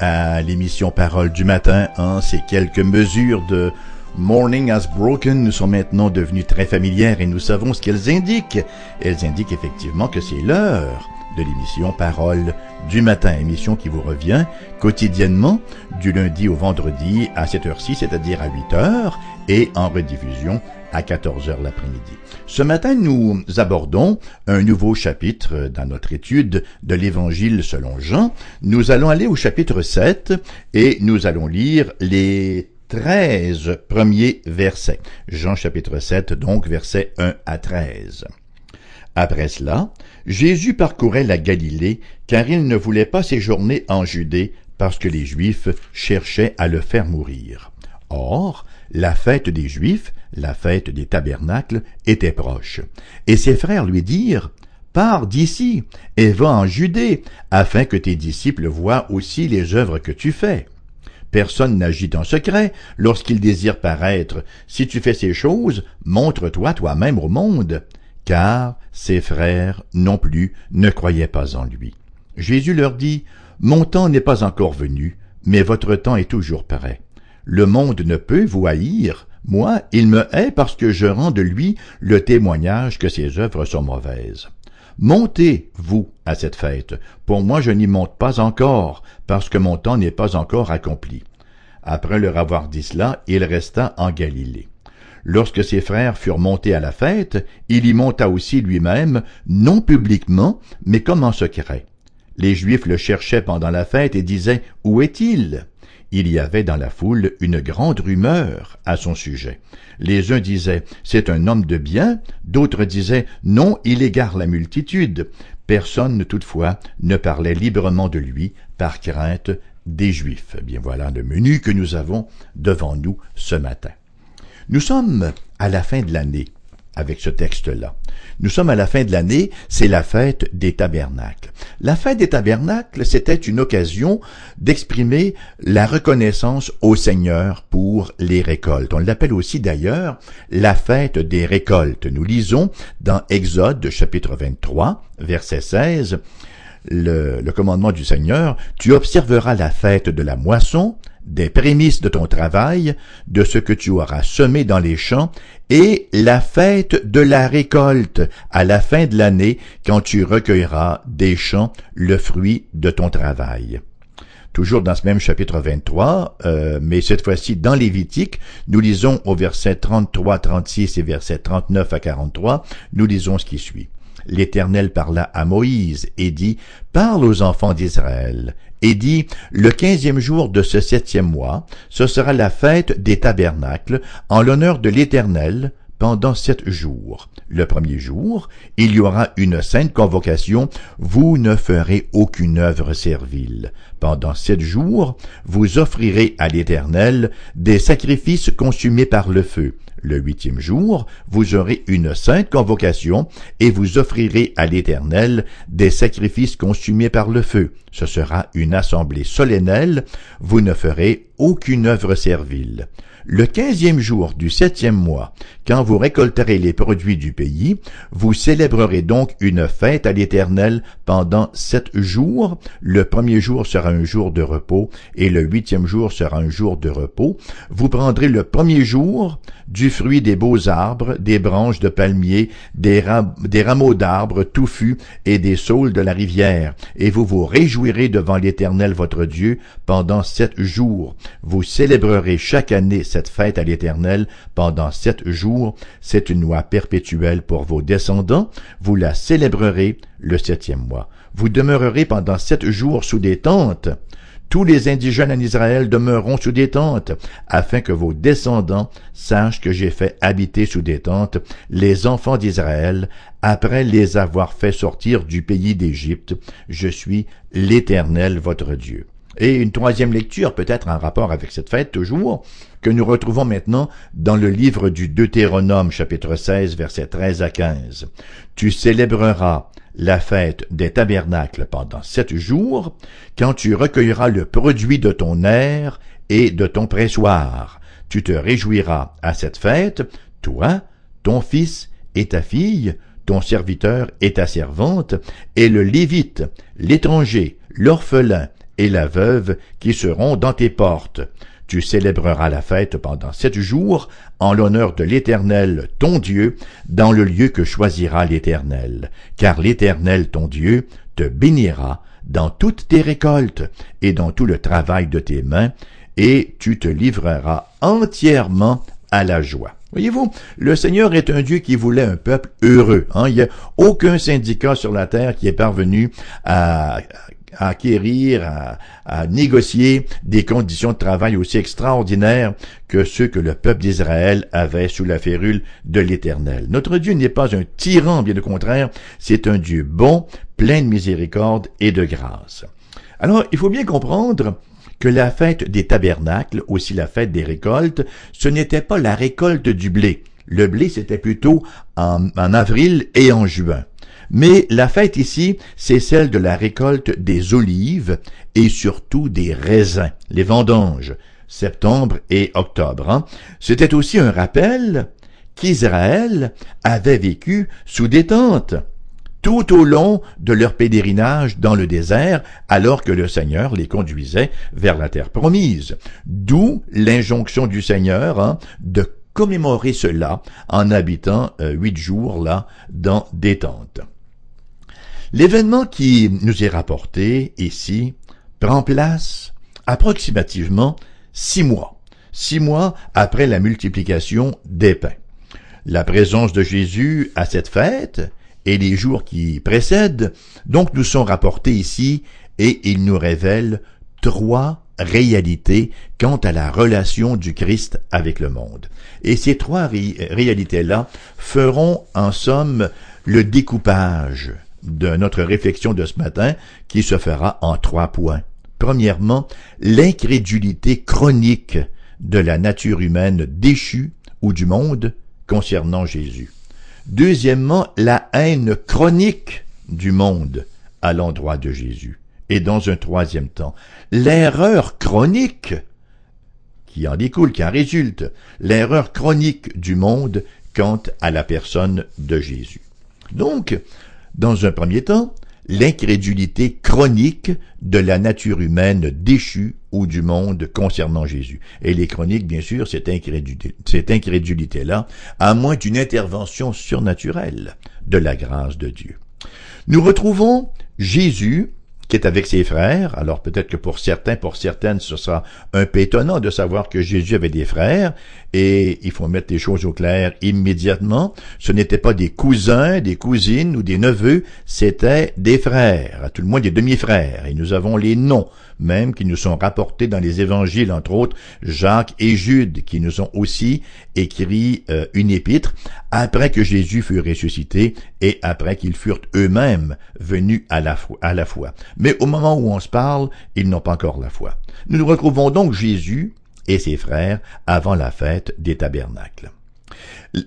À l'émission Parole du matin. Hein, ces quelques mesures de Morning as Broken nous sont maintenant devenues très familières et nous savons ce qu'elles indiquent. Elles indiquent effectivement que c'est l'heure de l'émission Parole du matin, émission qui vous revient quotidiennement du lundi au vendredi à cette heure-ci, c'est-à-dire à 8 heures, et en rediffusion à 14 heures l'après-midi. Ce matin, nous abordons un nouveau chapitre dans notre étude de l'Évangile selon Jean. Nous allons aller au chapitre 7 et nous allons lire les 13 premiers versets. Jean chapitre 7, donc versets 1 à 13. Après cela, Jésus parcourait la Galilée, car il ne voulait pas séjourner en Judée, parce que les Juifs cherchaient à le faire mourir. Or, la fête des Juifs, la fête des tabernacles, était proche. Et ses frères lui dirent, Pars d'ici, et va en Judée, afin que tes disciples voient aussi les œuvres que tu fais. Personne n'agit en secret lorsqu'il désire paraître. Si tu fais ces choses, montre-toi toi-même au monde. Car ses frères non plus ne croyaient pas en lui. Jésus leur dit, Mon temps n'est pas encore venu, mais votre temps est toujours prêt. Le monde ne peut vous haïr. Moi, il me hait parce que je rends de lui le témoignage que ses œuvres sont mauvaises. Montez, vous, à cette fête. Pour moi, je n'y monte pas encore, parce que mon temps n'est pas encore accompli. Après leur avoir dit cela, il resta en Galilée. Lorsque ses frères furent montés à la fête, il y monta aussi lui-même, non publiquement, mais comme en secret. Les Juifs le cherchaient pendant la fête et disaient, Où est-il? Il y avait dans la foule une grande rumeur à son sujet. Les uns disaient C'est un homme de bien, d'autres disaient Non, il égare la multitude. Personne, toutefois, ne parlait librement de lui par crainte des Juifs. Bien voilà le menu que nous avons devant nous ce matin. Nous sommes à la fin de l'année avec ce texte-là. Nous sommes à la fin de l'année, c'est la fête des tabernacles. La fête des tabernacles, c'était une occasion d'exprimer la reconnaissance au Seigneur pour les récoltes. On l'appelle aussi d'ailleurs la fête des récoltes. Nous lisons dans Exode chapitre 23, verset 16, le, le commandement du Seigneur, tu observeras la fête de la moisson, des prémices de ton travail, de ce que tu auras semé dans les champs, et la fête de la récolte à la fin de l'année, quand tu recueilleras des champs le fruit de ton travail. Toujours dans ce même chapitre 23, euh, mais cette fois-ci dans Lévitique, nous lisons au verset 33, 36 et verset 39 à 43, nous lisons ce qui suit. L'Éternel parla à Moïse et dit, Parle aux enfants d'Israël, et dit, Le quinzième jour de ce septième mois, ce sera la fête des tabernacles, en l'honneur de l'Éternel, pendant sept jours. Le premier jour, il y aura une sainte convocation, vous ne ferez aucune œuvre servile. Pendant sept jours, vous offrirez à l'Éternel des sacrifices consumés par le feu. Le huitième jour, vous aurez une sainte convocation, et vous offrirez à l'Éternel des sacrifices consumés par le feu. Ce sera une assemblée solennelle, vous ne ferez aucune œuvre servile. Le quinzième jour du septième mois, quand vous récolterez les produits du pays, vous célébrerez donc une fête à l'Éternel pendant sept jours. Le premier jour sera un jour de repos et le huitième jour sera un jour de repos. Vous prendrez le premier jour du fruit des beaux arbres, des branches de palmiers, des, des rameaux d'arbres touffus et des saules de la rivière, et vous vous réjouirez devant l'Éternel votre Dieu pendant sept jours. Vous célébrerez chaque année cette fête à l'Éternel pendant sept jours. C'est une loi perpétuelle pour vos descendants. Vous la célébrerez le septième mois. Vous demeurerez pendant sept jours sous des tentes. Tous les indigènes en Israël demeureront sous des tentes, afin que vos descendants sachent que j'ai fait habiter sous des tentes les enfants d'Israël, après les avoir fait sortir du pays d'Égypte. Je suis l'Éternel votre Dieu. Et une troisième lecture, peut-être en rapport avec cette fête toujours, que nous retrouvons maintenant dans le livre du Deutéronome chapitre 16 versets 13 à 15. Tu célébreras la fête des tabernacles pendant sept jours, quand tu recueilleras le produit de ton air et de ton pressoir. Tu te réjouiras à cette fête, toi, ton fils et ta fille, ton serviteur et ta servante, et le Lévite, l'étranger, l'orphelin et la veuve qui seront dans tes portes. Tu célébreras la fête pendant sept jours en l'honneur de l'Éternel, ton Dieu, dans le lieu que choisira l'Éternel, car l'Éternel, ton Dieu, te bénira dans toutes tes récoltes et dans tout le travail de tes mains, et tu te livreras entièrement à la joie. Voyez-vous, le Seigneur est un Dieu qui voulait un peuple heureux. Hein? Il n'y a aucun syndicat sur la terre qui est parvenu à, acquérir, à, à, négocier des conditions de travail aussi extraordinaires que ceux que le peuple d'Israël avait sous la férule de l'Éternel. Notre Dieu n'est pas un tyran, bien au contraire, c'est un Dieu bon, plein de miséricorde et de grâce. Alors, il faut bien comprendre que la fête des tabernacles, aussi la fête des récoltes, ce n'était pas la récolte du blé. Le blé, c'était plutôt en, avril et en juin. Mais la fête ici, c'est celle de la récolte des olives et surtout des raisins, les vendanges, septembre et octobre. Hein. C'était aussi un rappel qu'Israël avait vécu sous des tentes tout au long de leur pèlerinage dans le désert, alors que le Seigneur les conduisait vers la terre promise. D'où l'injonction du Seigneur hein, de commémorer cela en habitant euh, huit jours là dans des. L'événement qui nous est rapporté ici prend place approximativement six mois, six mois après la multiplication des pains. La présence de Jésus à cette fête et les jours qui précèdent, donc nous sont rapportés ici et ils nous révèlent trois réalités quant à la relation du Christ avec le monde. Et ces trois réalités-là feront en somme le découpage de notre réflexion de ce matin qui se fera en trois points. Premièrement, l'incrédulité chronique de la nature humaine déchue ou du monde concernant Jésus. Deuxièmement, la haine chronique du monde à l'endroit de Jésus. Et dans un troisième temps, l'erreur chronique qui en découle, qui en résulte, l'erreur chronique du monde quant à la personne de Jésus. Donc, dans un premier temps, l'incrédulité chronique de la nature humaine déchue ou du monde concernant Jésus. Et les chroniques, bien sûr, cette incrédulité, cette incrédulité-là, à moins d'une intervention surnaturelle de la grâce de Dieu. Nous retrouvons Jésus qui est avec ses frères. Alors peut-être que pour certains, pour certaines, ce sera un peu étonnant de savoir que Jésus avait des frères, et il faut mettre les choses au clair immédiatement. Ce n'étaient pas des cousins, des cousines ou des neveux, c'était des frères, à tout le moins des demi-frères, et nous avons les noms même qui nous sont rapportés dans les évangiles, entre autres Jacques et Jude, qui nous ont aussi écrit euh, une épître après que Jésus fut ressuscité et après qu'ils furent eux-mêmes venus à la, foi, à la foi. Mais au moment où on se parle, ils n'ont pas encore la foi. Nous nous retrouvons donc Jésus et ses frères avant la fête des tabernacles.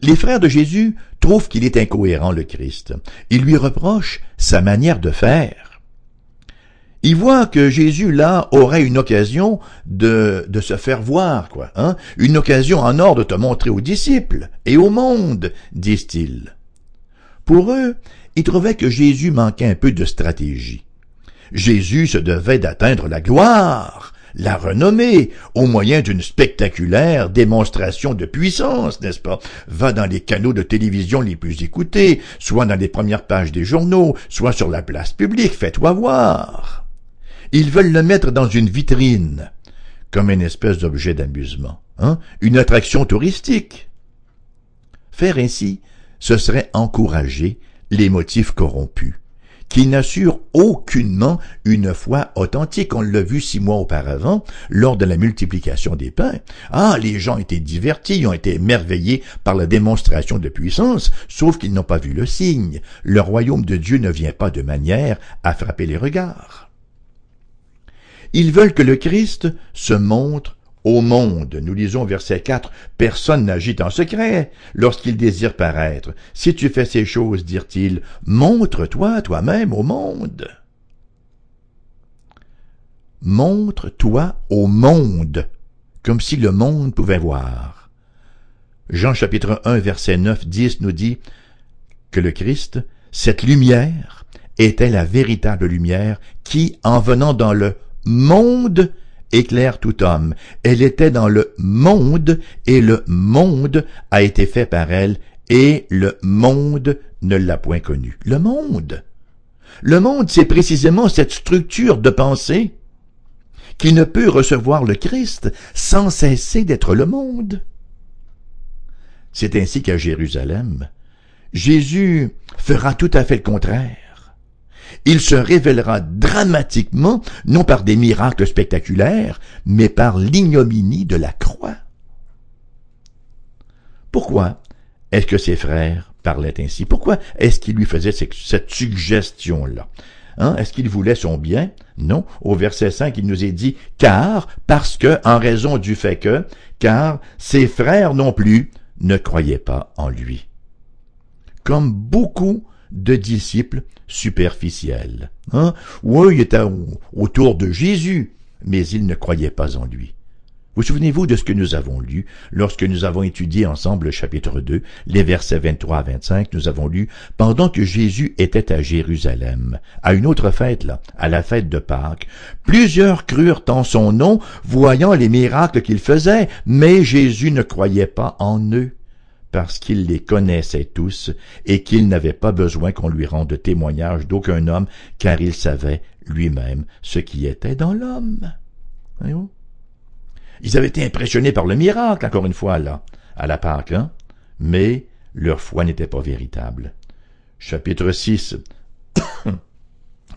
Les frères de Jésus trouvent qu'il est incohérent le Christ. Ils lui reprochent sa manière de faire. Il voit que Jésus, là, aurait une occasion de, de se faire voir, quoi, hein? Une occasion en or de te montrer aux disciples et au monde, disent-ils. Pour eux, ils trouvaient que Jésus manquait un peu de stratégie. Jésus se devait d'atteindre la gloire, la renommée, au moyen d'une spectaculaire démonstration de puissance, n'est-ce pas? Va dans les canaux de télévision les plus écoutés, soit dans les premières pages des journaux, soit sur la place publique, fais-toi voir. Ils veulent le mettre dans une vitrine, comme une espèce d'objet d'amusement, hein? une attraction touristique. Faire ainsi, ce serait encourager les motifs corrompus, qui n'assurent aucunement une foi authentique. On l'a vu six mois auparavant, lors de la multiplication des pains. Ah, les gens étaient divertis, ont été émerveillés par la démonstration de puissance, sauf qu'ils n'ont pas vu le signe. Le royaume de Dieu ne vient pas de manière à frapper les regards. Ils veulent que le Christ se montre au monde. Nous lisons verset 4, Personne n'agit en secret lorsqu'il désire paraître. Si tu fais ces choses, dirent-ils, montre-toi toi-même au monde. Montre-toi au monde, comme si le monde pouvait voir. Jean chapitre 1 verset 9, 10 nous dit que le Christ, cette lumière, était la véritable lumière qui, en venant dans le monde, éclaire tout homme. Elle était dans le monde, et le monde a été fait par elle, et le monde ne l'a point connu. Le monde. Le monde, c'est précisément cette structure de pensée qui ne peut recevoir le Christ sans cesser d'être le monde. C'est ainsi qu'à Jérusalem, Jésus fera tout à fait le contraire. Il se révélera dramatiquement, non par des miracles spectaculaires, mais par l'ignominie de la croix. Pourquoi est-ce que ses frères parlaient ainsi? Pourquoi est-ce qu'il lui faisait cette suggestion-là? Hein? Est-ce qu'il voulait son bien? Non. Au verset 5, il nous est dit, car, parce que, en raison du fait que, car ses frères non plus ne croyaient pas en lui. Comme beaucoup de disciples superficiels. Hein? Oui, il était autour de Jésus, mais ils ne croyaient pas en lui. Vous souvenez-vous de ce que nous avons lu lorsque nous avons étudié ensemble le chapitre 2, les versets 23 à 25, nous avons lu pendant que Jésus était à Jérusalem, à une autre fête là, à la fête de Pâques, plusieurs crurent en son nom, voyant les miracles qu'il faisait, mais Jésus ne croyait pas en eux parce qu'il les connaissait tous et qu'il n'avait pas besoin qu'on lui rende témoignage d'aucun homme, car il savait lui-même ce qui était dans l'homme. Ils avaient été impressionnés par le miracle, encore une fois, là, à la Pâque, hein? mais leur foi n'était pas véritable. Chapitre 6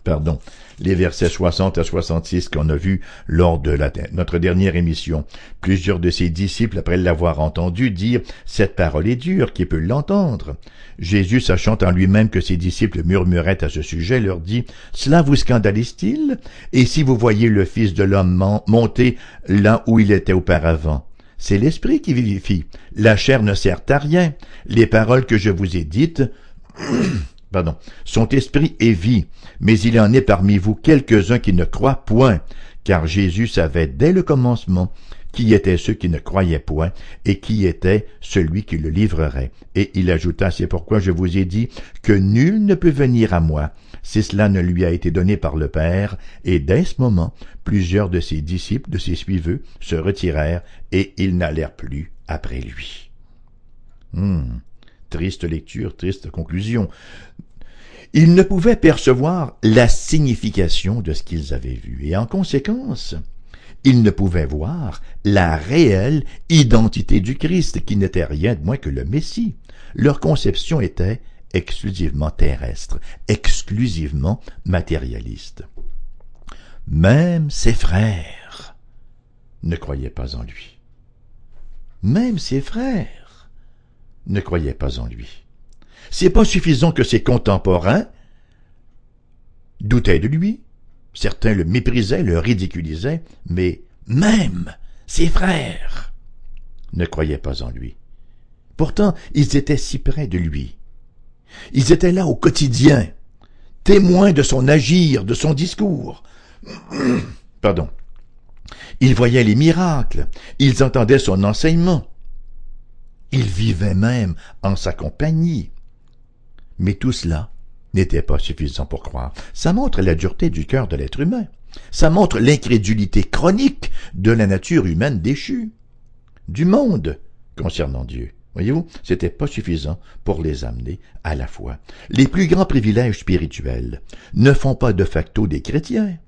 pardon, les versets 60 à 66 qu'on a vus lors de notre dernière émission. Plusieurs de ses disciples, après l'avoir entendu, dire « Cette parole est dure, qui peut l'entendre ?» Jésus, sachant en lui-même que ses disciples murmuraient à ce sujet, leur dit « Cela vous scandalise-t-il? Et si vous voyez le Fils de l'homme monter là où il était auparavant? C'est l'esprit qui vivifie. La chair ne sert à rien. Les paroles que je vous ai dites pardon, son esprit est vie, mais il en est parmi vous quelques-uns qui ne croient point, car Jésus savait dès le commencement qui étaient ceux qui ne croyaient point, et qui était celui qui le livrerait. Et il ajouta, c'est pourquoi je vous ai dit que nul ne peut venir à moi, si cela ne lui a été donné par le Père, et dès ce moment, plusieurs de ses disciples, de ses suiveux, se retirèrent, et ils n'allèrent plus après lui. Hmm. Triste lecture, triste conclusion. Ils ne pouvaient percevoir la signification de ce qu'ils avaient vu, et en conséquence, ils ne pouvaient voir la réelle identité du Christ, qui n'était rien de moins que le Messie. Leur conception était exclusivement terrestre, exclusivement matérialiste. Même ses frères ne croyaient pas en lui. Même ses frères ne croyaient pas en lui. C'est pas suffisant que ses contemporains doutaient de lui. Certains le méprisaient, le ridiculisaient, mais même ses frères ne croyaient pas en lui. Pourtant, ils étaient si près de lui. Ils étaient là au quotidien, témoins de son agir, de son discours. Pardon. Ils voyaient les miracles, ils entendaient son enseignement. Il vivait même en sa compagnie. Mais tout cela n'était pas suffisant pour croire. Ça montre la dureté du cœur de l'être humain. Ça montre l'incrédulité chronique de la nature humaine déchue, du monde concernant Dieu. Voyez-vous, c'était pas suffisant pour les amener à la foi. Les plus grands privilèges spirituels ne font pas de facto des chrétiens.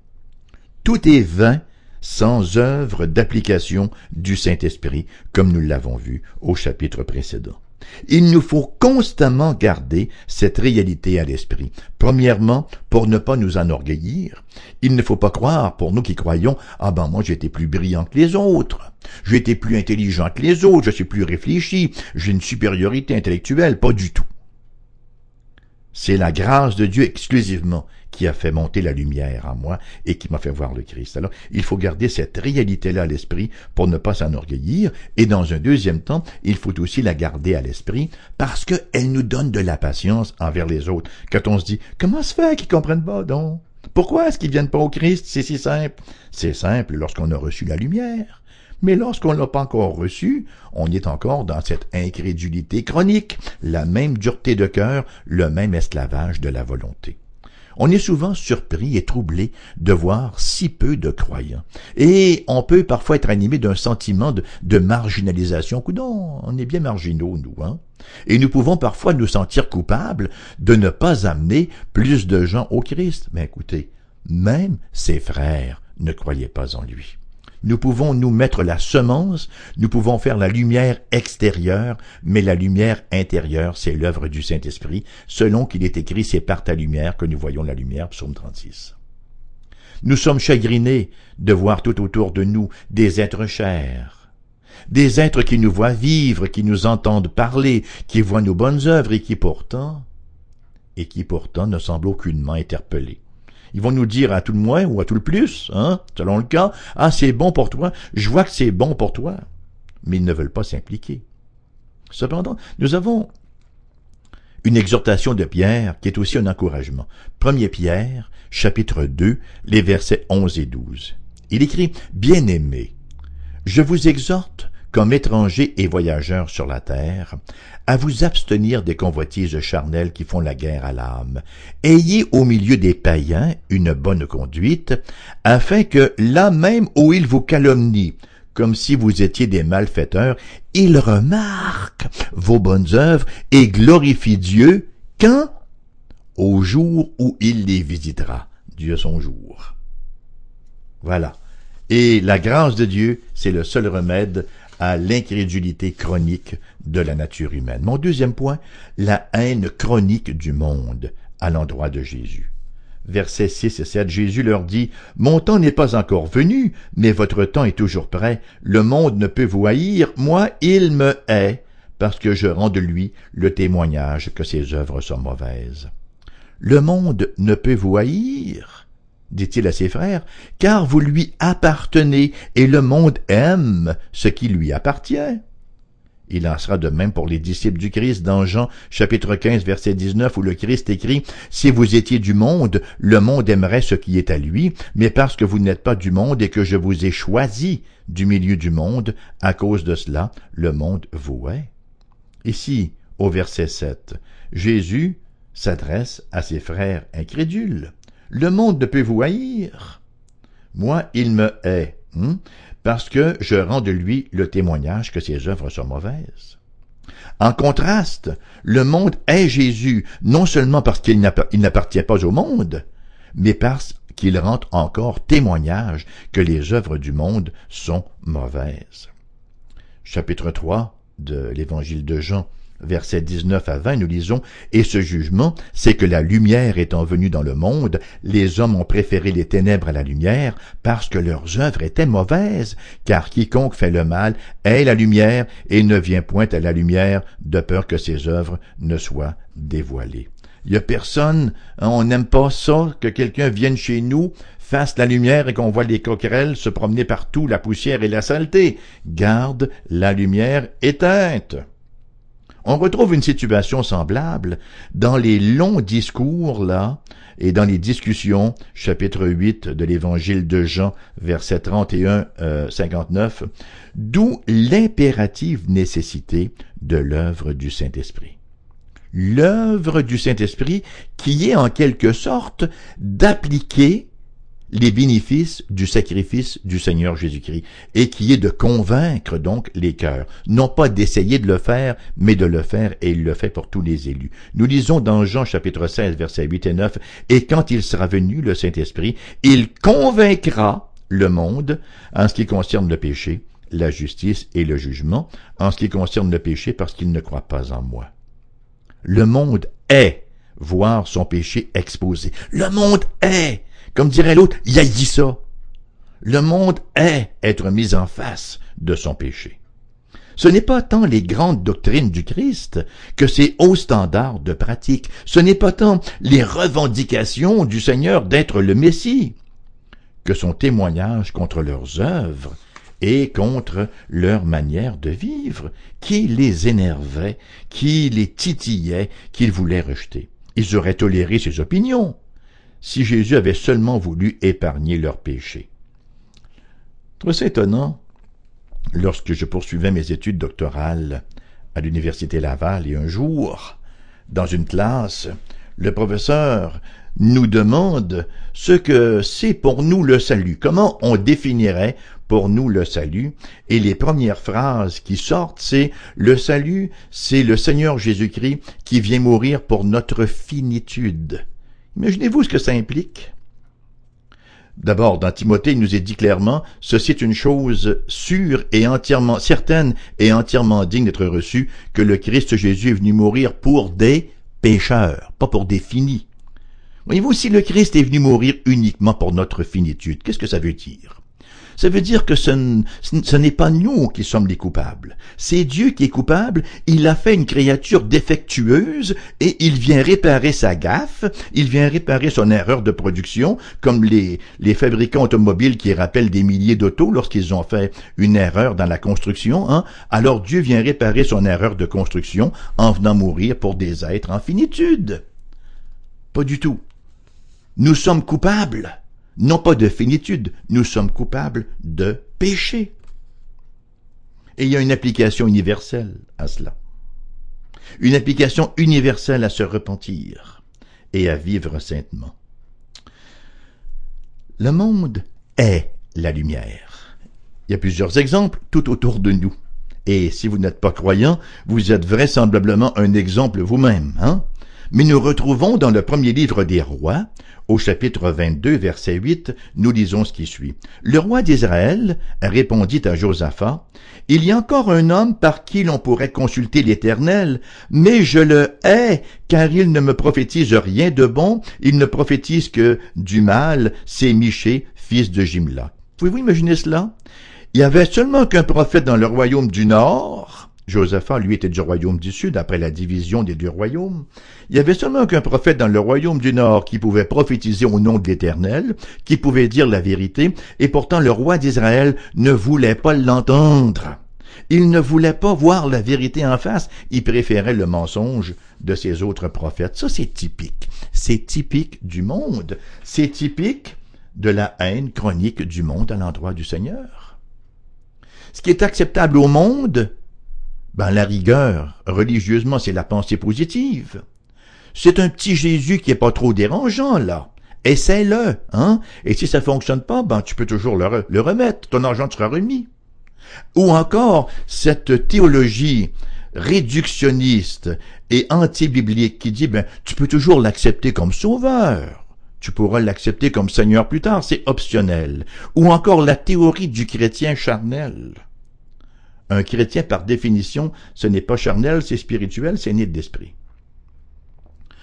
Tout est vain sans œuvre d'application du Saint-Esprit, comme nous l'avons vu au chapitre précédent. Il nous faut constamment garder cette réalité à l'esprit. Premièrement, pour ne pas nous enorgueillir. Il ne faut pas croire, pour nous qui croyons, ah ben moi j'étais plus brillant que les autres, j'étais plus intelligent que les autres, je suis plus réfléchi, j'ai une supériorité intellectuelle, pas du tout. C'est la grâce de Dieu exclusivement qui a fait monter la lumière en moi et qui m'a fait voir le Christ. Alors, il faut garder cette réalité-là à l'esprit pour ne pas s'enorgueillir. Et dans un deuxième temps, il faut aussi la garder à l'esprit parce qu'elle nous donne de la patience envers les autres. Quand on se dit, comment se fait qu'ils comprennent pas, donc? Pourquoi est-ce qu'ils viennent pas au Christ? C'est si simple. C'est simple lorsqu'on a reçu la lumière. Mais lorsqu'on ne l'a pas encore reçu, on est encore dans cette incrédulité chronique, la même dureté de cœur, le même esclavage de la volonté. On est souvent surpris et troublé de voir si peu de croyants. Et on peut parfois être animé d'un sentiment de, de marginalisation. Coudon, on est bien marginaux, nous, hein? Et nous pouvons parfois nous sentir coupables de ne pas amener plus de gens au Christ. Mais écoutez, même ses frères ne croyaient pas en lui. Nous pouvons nous mettre la semence, nous pouvons faire la lumière extérieure, mais la lumière intérieure, c'est l'œuvre du Saint-Esprit, selon qu'il est écrit, c'est par ta lumière que nous voyons la lumière, psaume 36. Nous sommes chagrinés de voir tout autour de nous des êtres chers, des êtres qui nous voient vivre, qui nous entendent parler, qui voient nos bonnes œuvres et qui pourtant, et qui pourtant ne semblent aucunement interpellés. Ils vont nous dire à tout le moins ou à tout le plus, hein, selon le cas, ah, c'est bon pour toi, je vois que c'est bon pour toi. Mais ils ne veulent pas s'impliquer. Cependant, nous avons une exhortation de Pierre qui est aussi un encouragement. 1 Pierre, chapitre 2, les versets 11 et 12. Il écrit, Bien-aimés, je vous exhorte comme étrangers et voyageurs sur la terre, à vous abstenir des convoitises charnelles qui font la guerre à l'âme. Ayez au milieu des païens une bonne conduite, afin que là même où ils vous calomnient, comme si vous étiez des malfaiteurs, ils remarquent vos bonnes œuvres et glorifient Dieu quand? Au jour où il les visitera. Dieu son jour. Voilà. Et la grâce de Dieu, c'est le seul remède à l'incrédulité chronique de la nature humaine. Mon deuxième point, la haine chronique du monde à l'endroit de Jésus. Versets 6 et 7, Jésus leur dit, Mon temps n'est pas encore venu, mais votre temps est toujours prêt. Le monde ne peut vous haïr, moi il me hait, parce que je rends de lui le témoignage que ses œuvres sont mauvaises. Le monde ne peut vous haïr, dit-il à ses frères, car vous lui appartenez, et le monde aime ce qui lui appartient. Il en sera de même pour les disciples du Christ dans Jean chapitre 15 verset 19 où le Christ écrit Si vous étiez du monde, le monde aimerait ce qui est à lui, mais parce que vous n'êtes pas du monde et que je vous ai choisi du milieu du monde, à cause de cela, le monde vous hait. Ici, au verset 7, Jésus s'adresse à ses frères incrédules. Le monde ne peut vous haïr. Moi, il me hait, hein, parce que je rends de lui le témoignage que ses œuvres sont mauvaises. En contraste, le monde hait Jésus, non seulement parce qu'il n'appartient pas au monde, mais parce qu'il rend encore témoignage que les œuvres du monde sont mauvaises. Chapitre 3 de l'Évangile de Jean versets 19 à 20, nous lisons, Et ce jugement, c'est que la lumière étant venue dans le monde, les hommes ont préféré les ténèbres à la lumière, parce que leurs œuvres étaient mauvaises, car quiconque fait le mal est la lumière, et ne vient point à la lumière, de peur que ses œuvres ne soient dévoilées. Il y a personne, hein, on n'aime pas ça, que quelqu'un vienne chez nous, fasse la lumière et qu'on voit les coquerelles se promener partout, la poussière et la saleté. Garde la lumière éteinte. On retrouve une situation semblable dans les longs discours, là, et dans les discussions, chapitre 8 de l'évangile de Jean, verset 31, 59, euh, d'où l'impérative nécessité de l'œuvre du Saint-Esprit. L'œuvre du Saint-Esprit qui est en quelque sorte d'appliquer les bénéfices du sacrifice du Seigneur Jésus-Christ, et qui est de convaincre donc les cœurs, non pas d'essayer de le faire, mais de le faire, et il le fait pour tous les élus. Nous lisons dans Jean chapitre 16, versets 8 et 9, Et quand il sera venu, le Saint-Esprit, il convaincra le monde en ce qui concerne le péché, la justice et le jugement, en ce qui concerne le péché parce qu'il ne croit pas en moi. Le monde est voir son péché exposé. Le monde est comme dirait l'autre, il a dit ça. Le monde est être mis en face de son péché. Ce n'est pas tant les grandes doctrines du Christ que ses hauts standards de pratique. Ce n'est pas tant les revendications du Seigneur d'être le Messie que son témoignage contre leurs œuvres et contre leur manière de vivre qui les énervait, qui les titillait, qu'ils voulaient rejeter. Ils auraient toléré ses opinions, si Jésus avait seulement voulu épargner leurs péchés. Très étonnant, lorsque je poursuivais mes études doctorales à l'Université Laval et un jour, dans une classe, le professeur nous demande ce que c'est pour nous le salut. Comment on définirait pour nous le salut? Et les premières phrases qui sortent, c'est le salut, c'est le Seigneur Jésus-Christ qui vient mourir pour notre finitude. Imaginez-vous ce que ça implique. D'abord, dans Timothée, il nous est dit clairement, ceci est une chose sûre et entièrement certaine et entièrement digne d'être reçue, que le Christ Jésus est venu mourir pour des pécheurs, pas pour des finis. Voyez-vous, si le Christ est venu mourir uniquement pour notre finitude, qu'est-ce que ça veut dire? Ça veut dire que ce, n'est pas nous qui sommes les coupables. C'est Dieu qui est coupable. Il a fait une créature défectueuse et il vient réparer sa gaffe. Il vient réparer son erreur de production, comme les, fabricants automobiles qui rappellent des milliers d'autos lorsqu'ils ont fait une erreur dans la construction. Hein? Alors Dieu vient réparer son erreur de construction en venant mourir pour des êtres en finitude. Pas du tout. Nous sommes coupables, non pas de finitude, nous sommes coupables de péché. Et il y a une application universelle à cela. Une application universelle à se repentir et à vivre saintement. Le monde est la lumière. Il y a plusieurs exemples tout autour de nous. Et si vous n'êtes pas croyant, vous êtes vraisemblablement un exemple vous-même, hein? Mais nous retrouvons dans le premier livre des rois, au chapitre 22, verset 8, nous lisons ce qui suit. Le roi d'Israël répondit à Josaphat, Il y a encore un homme par qui l'on pourrait consulter l'Éternel, mais je le hais, car il ne me prophétise rien de bon, il ne prophétise que du mal, c'est Miché, fils de Jimla. Pouvez-vous imaginer cela? Il y avait seulement qu'un prophète dans le royaume du Nord, Josaphat, lui, était du royaume du Sud, après la division des deux royaumes. Il y avait seulement qu'un prophète dans le royaume du Nord qui pouvait prophétiser au nom de l'Éternel, qui pouvait dire la vérité, et pourtant le roi d'Israël ne voulait pas l'entendre. Il ne voulait pas voir la vérité en face, il préférait le mensonge de ses autres prophètes. Ça, c'est typique. C'est typique du monde. C'est typique de la haine chronique du monde à l'endroit du Seigneur. Ce qui est acceptable au monde ben, la rigueur, religieusement, c'est la pensée positive. C'est un petit Jésus qui est pas trop dérangeant, là. Essaie-le, hein? Et si ça fonctionne pas, ben, tu peux toujours le, remettre. Ton argent sera remis. Ou encore, cette théologie réductionniste et anti-biblique qui dit, ben, tu peux toujours l'accepter comme sauveur. Tu pourras l'accepter comme Seigneur plus tard, c'est optionnel. Ou encore la théorie du chrétien charnel. Un chrétien, par définition, ce n'est pas charnel, c'est spirituel, c'est né d'esprit.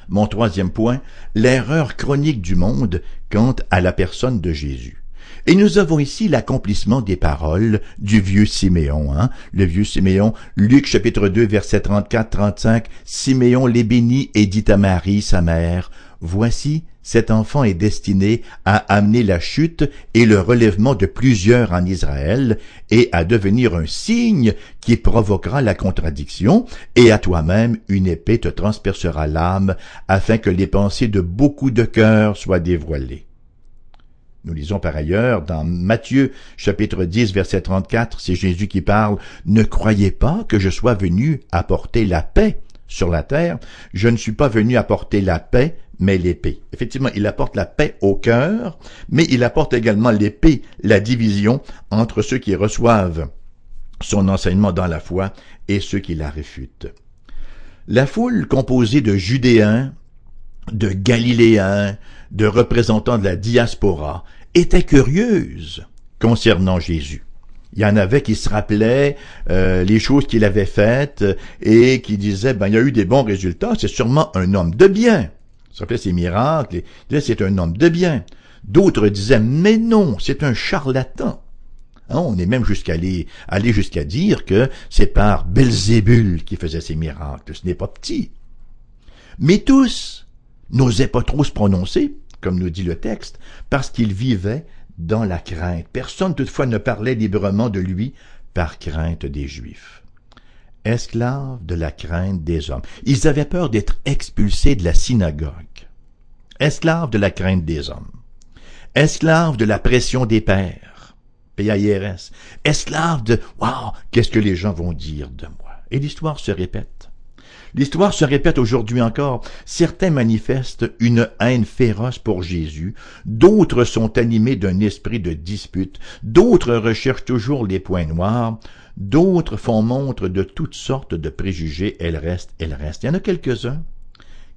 Mon troisième point, l'erreur chronique du monde quant à la personne de Jésus. Et nous avons ici l'accomplissement des paroles du vieux Siméon, hein? le vieux Siméon, Luc chapitre 2 verset 34-35, Siméon les bénit et dit à Marie, sa mère, Voici, cet enfant est destiné à amener la chute et le relèvement de plusieurs en Israël, et à devenir un signe qui provoquera la contradiction, et à toi-même une épée te transpercera l'âme, afin que les pensées de beaucoup de cœurs soient dévoilées. Nous lisons par ailleurs dans Matthieu chapitre 10 verset 34, c'est Jésus qui parle, Ne croyez pas que je sois venu apporter la paix sur la terre, je ne suis pas venu apporter la paix, mais l'épée. Effectivement, il apporte la paix au cœur, mais il apporte également l'épée, la division entre ceux qui reçoivent son enseignement dans la foi et ceux qui la réfutent. La foule composée de Judéens, de Galiléens, de représentants de la diaspora, était curieuse concernant Jésus. Il y en avait qui se rappelaient euh, les choses qu'il avait faites et qui disaient, ben, il y a eu des bons résultats, c'est sûrement un homme de bien se rappelait ses miracles, et c'est un homme de bien. D'autres disaient, mais non, c'est un charlatan. Hein, on est même jusqu'à aller, aller jusqu'à dire que c'est par Belzébul qui faisait ces miracles. Ce n'est pas petit. Mais tous n'osaient pas trop se prononcer, comme nous dit le texte, parce qu'ils vivaient dans la crainte. Personne toutefois ne parlait librement de lui par crainte des Juifs esclaves de la crainte des hommes. Ils avaient peur d'être expulsés de la synagogue. Esclaves de la crainte des hommes. Esclaves de la pression des pères. PAIRS. Esclaves de, waouh, qu'est-ce que les gens vont dire de moi? Et l'histoire se répète. L'histoire se répète aujourd'hui encore. Certains manifestent une haine féroce pour Jésus, d'autres sont animés d'un esprit de dispute, d'autres recherchent toujours les points noirs, d'autres font montre de toutes sortes de préjugés, elle reste, elle reste. Il y en a quelques-uns,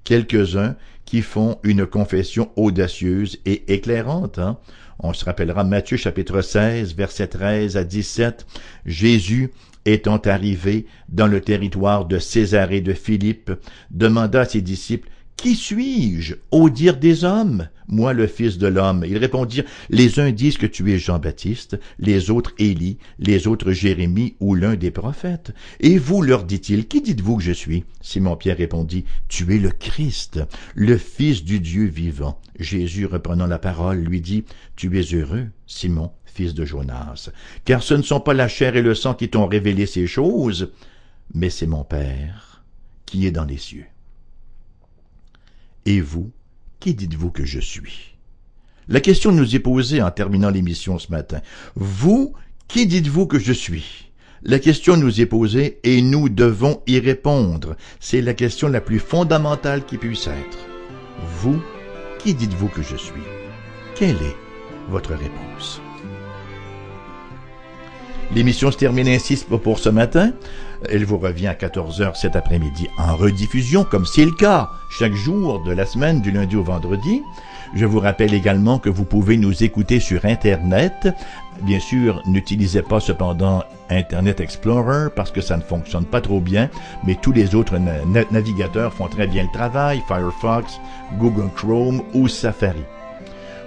quelques-uns qui font une confession audacieuse et éclairante. Hein? On se rappellera Matthieu chapitre 16, verset 13 à 17. Jésus étant arrivé dans le territoire de Césarée de Philippe, demanda à ses disciples, Qui suis-je au dire des hommes, moi le Fils de l'homme Ils répondirent, Les uns disent que tu es Jean-Baptiste, les autres Élie, les autres Jérémie ou l'un des prophètes. Et vous, leur dit-il, qui dites-vous que je suis? Simon-Pierre répondit, Tu es le Christ, le Fils du Dieu vivant. Jésus, reprenant la parole, lui dit, Tu es heureux, Simon, fils de Jonas, car ce ne sont pas la chair et le sang qui t'ont révélé ces choses, mais c'est mon Père qui est dans les cieux. Et vous, qui dites-vous que je suis? La question nous est posée en terminant l'émission ce matin. Vous, qui dites-vous que je suis? La question nous est posée et nous devons y répondre. C'est la question la plus fondamentale qui puisse être. Vous, qui dites-vous que je suis? Quelle est votre réponse? L'émission se termine ainsi pour ce matin. Elle vous revient à 14h cet après-midi en rediffusion, comme c'est le cas chaque jour de la semaine, du lundi au vendredi. Je vous rappelle également que vous pouvez nous écouter sur Internet. Bien sûr, n'utilisez pas cependant Internet Explorer parce que ça ne fonctionne pas trop bien, mais tous les autres navigateurs font très bien le travail, Firefox, Google Chrome ou Safari.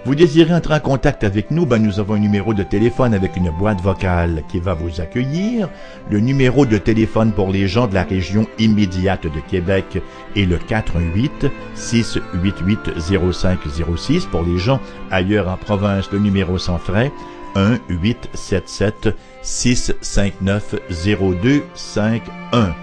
Vous désirez entrer en contact avec nous, ben nous avons un numéro de téléphone avec une boîte vocale qui va vous accueillir. Le numéro de téléphone pour les gens de la région immédiate de Québec est le 418 688 0506. Pour les gens ailleurs en province, le numéro sans frais 1 877 659 0251.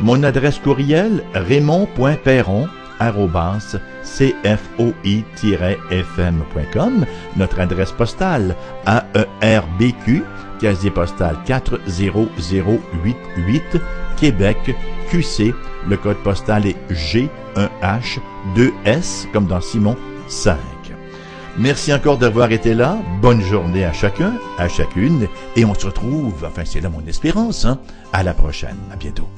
Mon adresse courriel raymond.perron cfoi-fm.com, notre adresse postale AERBQ, casier postal 40088, Québec, QC, le code postal est G1H2S, comme dans Simon 5. Merci encore d'avoir été là. Bonne journée à chacun, à chacune. Et on se retrouve, enfin c'est là mon espérance, hein, à la prochaine. À bientôt.